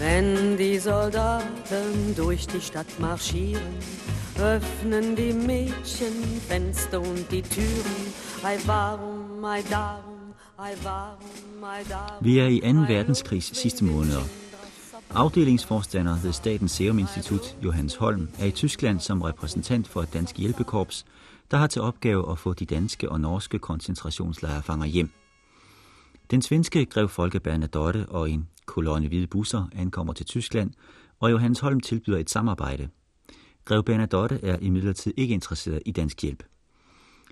Wenn die Soldaten durch die Stadt marschieren, öffnen die Mädchen Fenster und die Türen. Ei warum, ei darum, ei warum, ei darum. Vi er i 2. verdenskrigs sidste måneder. Afdelingsforstander ved Statens Serum Institut, Johannes Holm, er i Tyskland som repræsentant for et dansk hjælpekorps, der har til opgave at få de danske og norske koncentrationslejrefanger hjem. Den svenske grev Folke Bernadotte og en kolonne hvide busser ankommer til Tyskland, og Johannes Holm tilbyder et samarbejde. Grev Bernadotte er imidlertid ikke interesseret i dansk hjælp.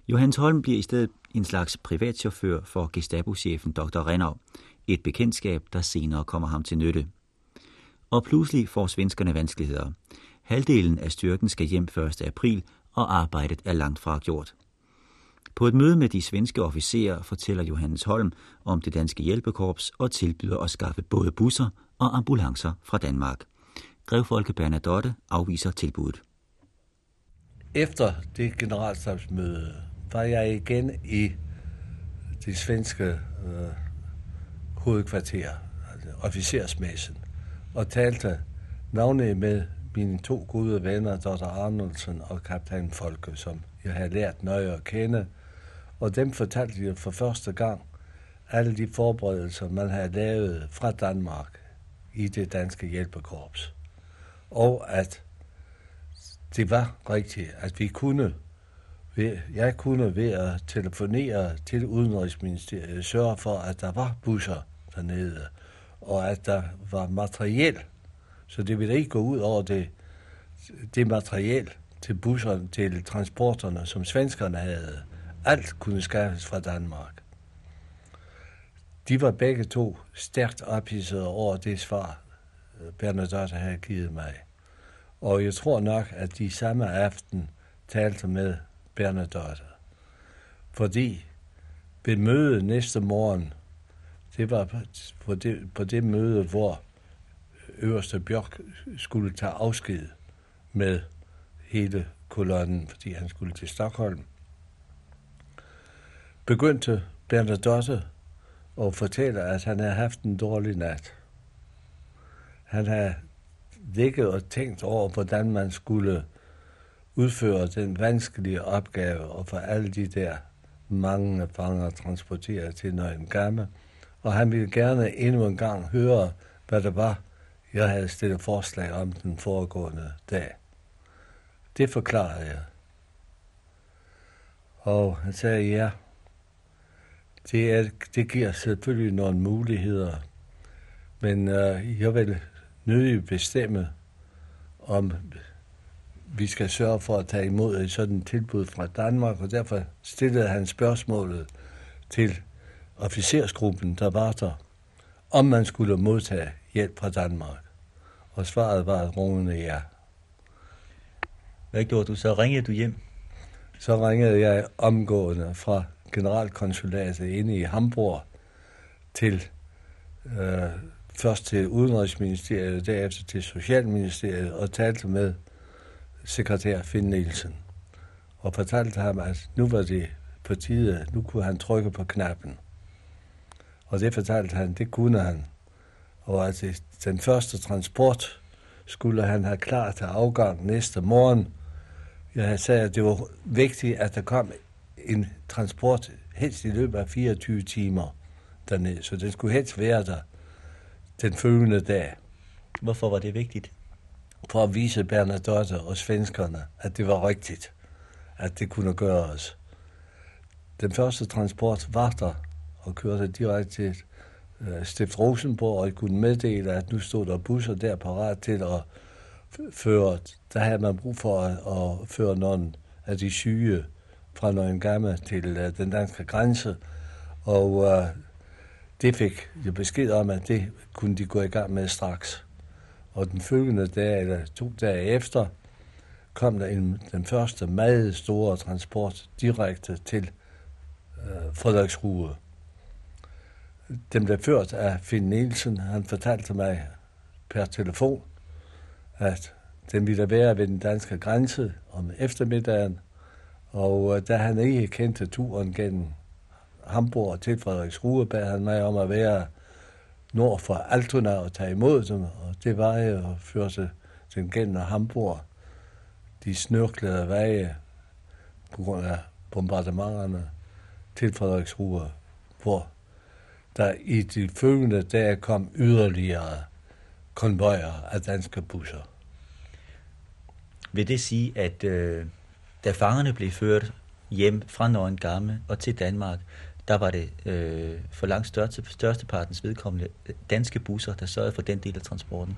Johannes Holm bliver i stedet en slags privatchauffør for Gestapo-chefen Dr. Renner, et bekendtskab, der senere kommer ham til nytte. Og pludselig får svenskerne vanskeligheder. Halvdelen af styrken skal hjem 1. april, og arbejdet er langt fra gjort. På et møde med de svenske officerer fortæller Johannes Holm om det danske hjælpekorps og tilbyder at skaffe både busser og ambulancer fra Danmark. Grevfolke Bernadotte afviser tilbuddet. Efter det generalstabsmøde var jeg igen i det svenske øh, hovedkvarter, altså officersmæssen, og talte navnet med mine to gode venner, Dr. Arnoldsen og kaptajn Folke, som jeg havde lært nøje at kende, og dem fortalte jeg for første gang alle de forberedelser, man havde lavet fra Danmark i det danske hjælpekorps. Og at det var rigtigt, at vi kunne, jeg kunne ved at telefonere til Udenrigsministeriet sørge for, at der var busser dernede, og at der var materiel, så det ville ikke gå ud over det, det materiel til busserne, til transporterne, som svenskerne havde. Alt kunne skaffes fra Danmark. De var begge to stærkt ophidsede over det svar, øh, Bernadotte havde givet mig. Og jeg tror nok, at de samme aften talte med Bernadotte. Fordi ved mødet næste morgen, det var på det, på det møde, hvor øverste Bjørk skulle tage afsked med hele kolonnen, fordi han skulle til Stockholm, begyndte Bernadotte at fortælle, at han havde haft en dårlig nat. Han havde ligget og tænkt over, hvordan man skulle udføre den vanskelige opgave og få alle de der mange fanger transporteret til Nøgen Gamme. Og han ville gerne endnu en gang høre, hvad det var, jeg havde stillet forslag om den foregående dag. Det forklarede jeg. Og han sagde, ja, det, er, det giver selvfølgelig nogle muligheder, men øh, jeg vil nødig bestemme, om vi skal sørge for at tage imod et sådan tilbud fra Danmark, og derfor stillede han spørgsmålet til officersgruppen, der var der, om man skulle modtage hjælp fra Danmark. Og svaret var et rungende ja. Hvad gjorde du så? Ringede du hjem? Så ringede jeg omgående fra generalkonsulatet inde i Hamburg til øh, først til Udenrigsministeriet, derefter til Socialministeriet og talte med sekretær Finn Nielsen og fortalte ham, at nu var det på tide, nu kunne han trykke på knappen. Og det fortalte han, det kunne han. Og at den første transport skulle han have klar til afgang næste morgen. Jeg sagde, at det var vigtigt, at der kom en transport helst i løbet af 24 timer dernede, så den skulle helst være der den følgende dag. Hvorfor var det vigtigt? For at vise Bernadotte og svenskerne, at det var rigtigt, at det kunne gøres. Den første transport var der og kørte direkte til øh, Stift Rosenborg og kunne meddele, at nu stod der busser der parat til at føre, der havde man brug for at, at føre nogle af de syge fra Nøgengamme til uh, den danske grænse, og uh, det fik jeg besked om, at det kunne de gå i gang med straks. Og den følgende dag, eller to dage efter, kom der en, den første meget store transport direkte til øh, uh, Frederiksrue. Den blev ført af Finn Nielsen. Han fortalte mig per telefon, at den ville være ved den danske grænse om eftermiddagen, og øh, da han ikke kendte turen gennem Hamburg til Frederiksruhe, bad han mig om at være nord for Altona og tage imod dem, og det var jo at føre den gennem Hamburg. De snørklede veje på grund af bombardementerne til Frederiksruhe, hvor der i de følgende dage kom yderligere konvojer af danske busser. Vil det sige, at øh, da fangerne blev ført hjem fra Nøgen Gamme og til Danmark, der var det øh, for langt største, størstepartens vedkommende øh, danske busser, der sørgede for den del af transporten?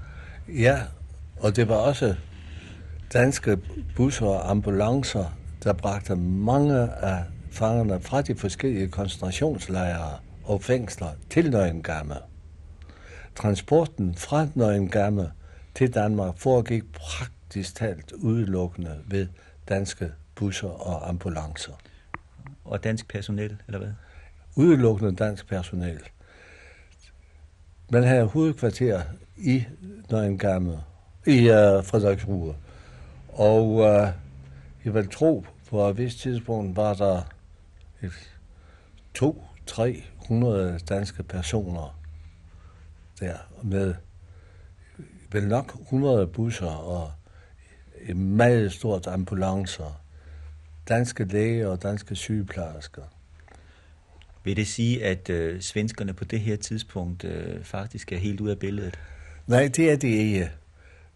Ja, og det var også danske busser og ambulancer, der bragte mange af fangerne fra de forskellige koncentrationslejre og fængsler til Nøgengamme. Transporten fra Nøgengamme til Danmark foregik praktisk talt udelukkende ved danske busser og ambulancer. Og dansk personel, eller hvad? Udelukkende dansk personel. Man havde hovedkvarter i Nøgengamme, i uh, Frederiksruhe. Og uh, jeg vil tro, på et vist tidspunkt var der et, to, 300 danske personer der med vel nok 100 busser og et meget stort ambulancer, danske læger og danske sygeplejersker. Vil det sige, at øh, svenskerne på det her tidspunkt øh, faktisk er helt ude af billedet? Nej, det er det ikke.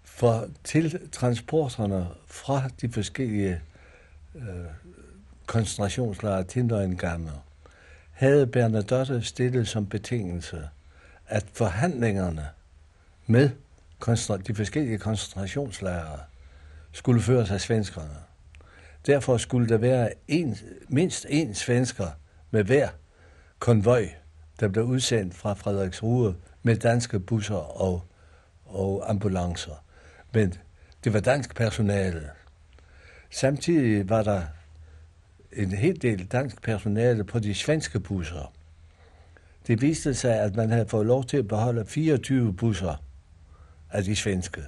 For til transporterne fra de forskellige øh, koncentrationslejre til Nøgengamme, havde Bernadotte stillet som betingelse, at forhandlingerne med de forskellige koncentrationslejre skulle føres af svenskerne. Derfor skulle der være en, mindst én svensker med hver konvoj, der blev udsendt fra Frederiksruhe med danske busser og, og ambulancer. Men det var dansk personale. Samtidig var der en hel del dansk personale på de svenske busser. Det viste sig, at man havde fået lov til at beholde 24 busser af de svenske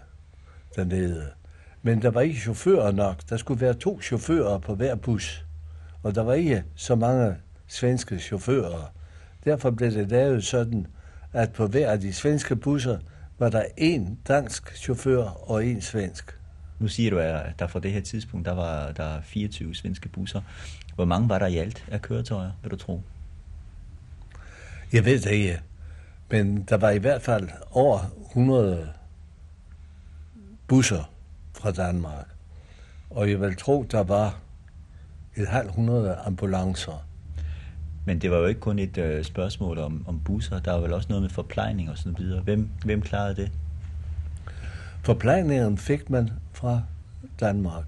dernede. Men der var ikke chauffører nok. Der skulle være to chauffører på hver bus. Og der var ikke så mange svenske chauffører. Derfor blev det lavet sådan, at på hver af de svenske busser var der en dansk chauffør og en svensk. Nu siger du, at der fra det her tidspunkt, der var der 24 svenske busser. Hvor mange var der i alt af køretøjer, vil du tro? Jeg ved det ikke. Men der var i hvert fald over 100 busser fra Danmark. Og jeg vil tro, der var et halvt hundrede ambulancer. Men det var jo ikke kun et øh, spørgsmål om, om busser. Der var vel også noget med forplejning og sådan videre. Hvem, hvem klarede det? Forplejningen fik man fra Danmark.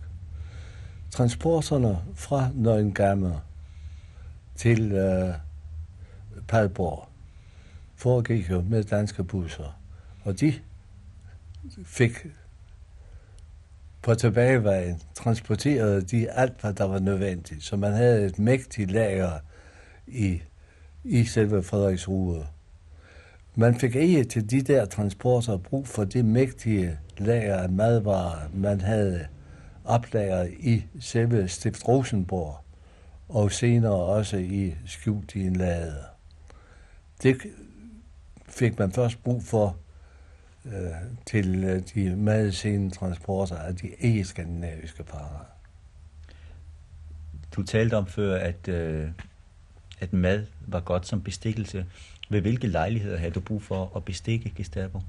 Transporterne fra Nøgengamme til øh, Padborg foregik jo med danske busser. Og de fik på tilbagevejen transporterede de alt, hvad der var nødvendigt. Så man havde et mægtigt lager i, i selve Frederiksrude. Man fik ikke til de der transporter brug for det mægtige lager af madvarer, man havde oplagret i selve Stift Rosenborg, og senere også i skjult i en lade. Det fik man først brug for øh, til øh, de meget sene transporter af de ikke-skandinaviske fanger. Du talte om før, at, øh, at mad var godt som bestikkelse. Ved hvilke lejligheder havde du brug for at bestikke Gestapo?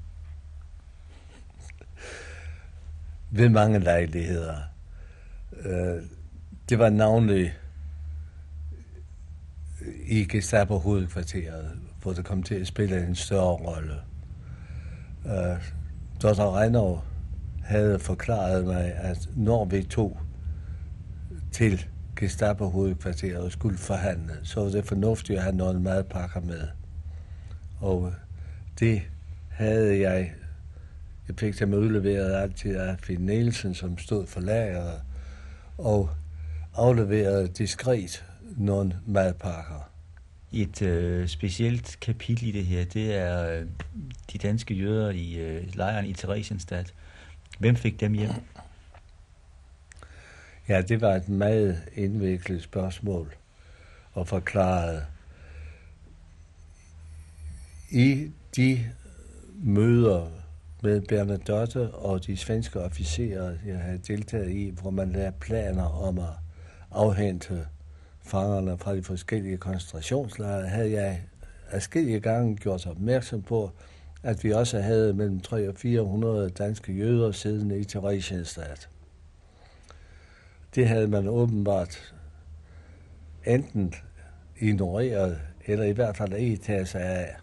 Ved mange lejligheder. Øh, det var navnlig i Gestapo-hovedkvarteret, hvor det kom til at spille en større rolle øh, Dr. Reynov havde forklaret mig, at når vi tog til Gestapo-hovedkvarteret og skulle forhandle, så var det fornuftigt at have nogle madpakker med. Og det havde jeg. Jeg fik dem udleveret altid af Finn Nielsen, som stod for lageret, og afleverede diskret nogle madpakker. Et øh, specielt kapitel i det her, det er øh, de danske jøder i øh, lejren i Theresienstadt. Hvem fik dem hjem? Ja, det var et meget indviklet spørgsmål og forklaret. I de møder med Bernadotte og de svenske officerer, jeg havde deltaget i, hvor man lavede planer om at afhente fangerne fra de forskellige koncentrationslejre, havde jeg adskillige gange gjort opmærksom på, at vi også havde mellem 300 og 400 danske jøder siddende i Theresienstadt. Det havde man åbenbart enten ignoreret, eller i hvert fald ikke taget sig af.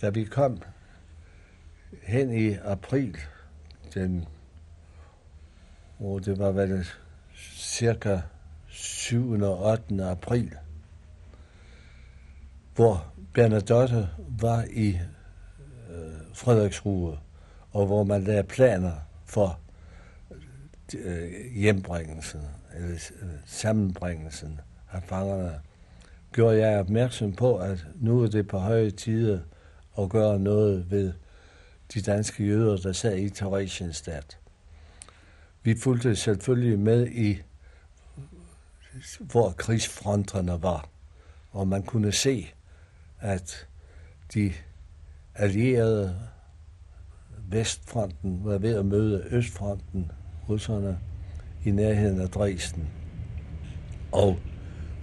Da vi kom hen i april, den, og det var vel cirka 7. og 8. april, hvor Bernadotte var i øh, Frederiksrue, og hvor man lagde planer for øh, hjembringelsen, eller øh, sammenbringelsen af fangerne, gjorde jeg opmærksom på, at nu er det på høje tider at gøre noget ved de danske jøder, der sad i Theresienstadt. Vi fulgte selvfølgelig med i, hvor krigsfronterne var, og man kunne se, at de allierede Vestfronten var ved at møde Østfronten, russerne, i nærheden af Dresden. Og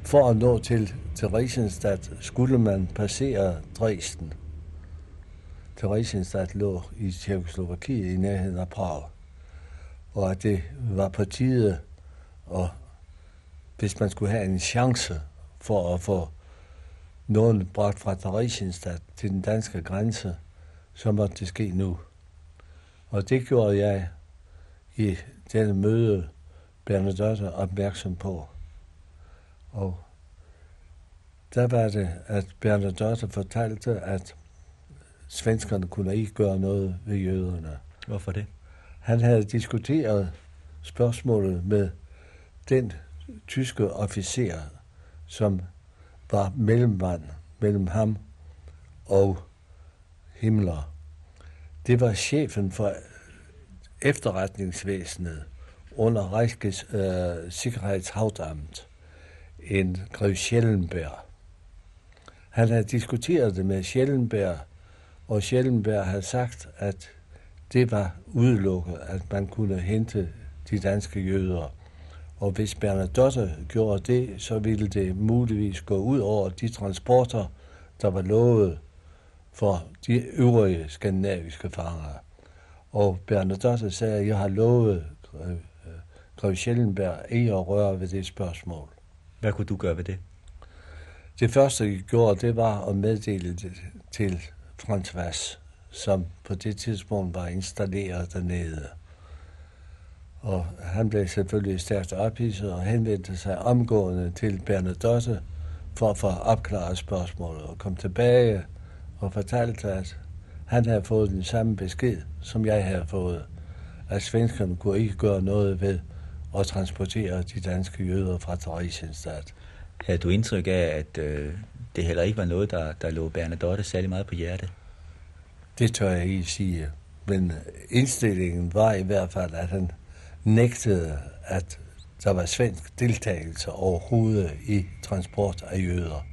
for at nå til Theresienstadt skulle man passere Dresden. Theresienstadt lå i Tjekkoslovakiet i nærheden af Prag. Og at det var på tide, og hvis man skulle have en chance for at få nogen bragt fra Theresienstadt til den danske grænse, så måtte det ske nu. Og det gjorde jeg i denne møde Bernadotte opmærksom på. Og der var det, at Bernadotte fortalte, at svenskerne kunne ikke gøre noget ved jøderne. Hvorfor det? Han havde diskuteret spørgsmålet med den tyske officer, som var mellemmand mellem ham og Himmler. Det var chefen for efterretningsvæsenet under Reichs øh, Sikkerhedshavdamt, en grev Schellenberg. Han havde diskuteret det med Schellenberg, og Schellenberg havde sagt, at det var udelukket, at man kunne hente de danske jøder. Og hvis Bernadotte gjorde det, så ville det muligvis gå ud over de transporter, der var lovet for de øvrige skandinaviske fanger. Og Bernadotte sagde, at jeg har lovet Grev Schellenberg ikke at røre ved det spørgsmål. Hvad kunne du gøre ved det? Det første, jeg gjorde, det var at meddele det til Frans Vass, som på det tidspunkt var installeret dernede. Og han blev selvfølgelig stærkt ophidset og henvendte sig omgående til Bernadotte for at få opklaret spørgsmålet og kom tilbage og fortalte, at han havde fået den samme besked, som jeg havde fået, at svenskerne kunne ikke gøre noget ved at transportere de danske jøder fra Theresienstadt. Havde du indtryk af, at øh, det heller ikke var noget, der, der lå Bernadotte særlig meget på hjerte? Det tør jeg ikke sige. Men indstillingen var i hvert fald, at han nægtede, at der var svensk deltagelse overhovedet i transport af jøder.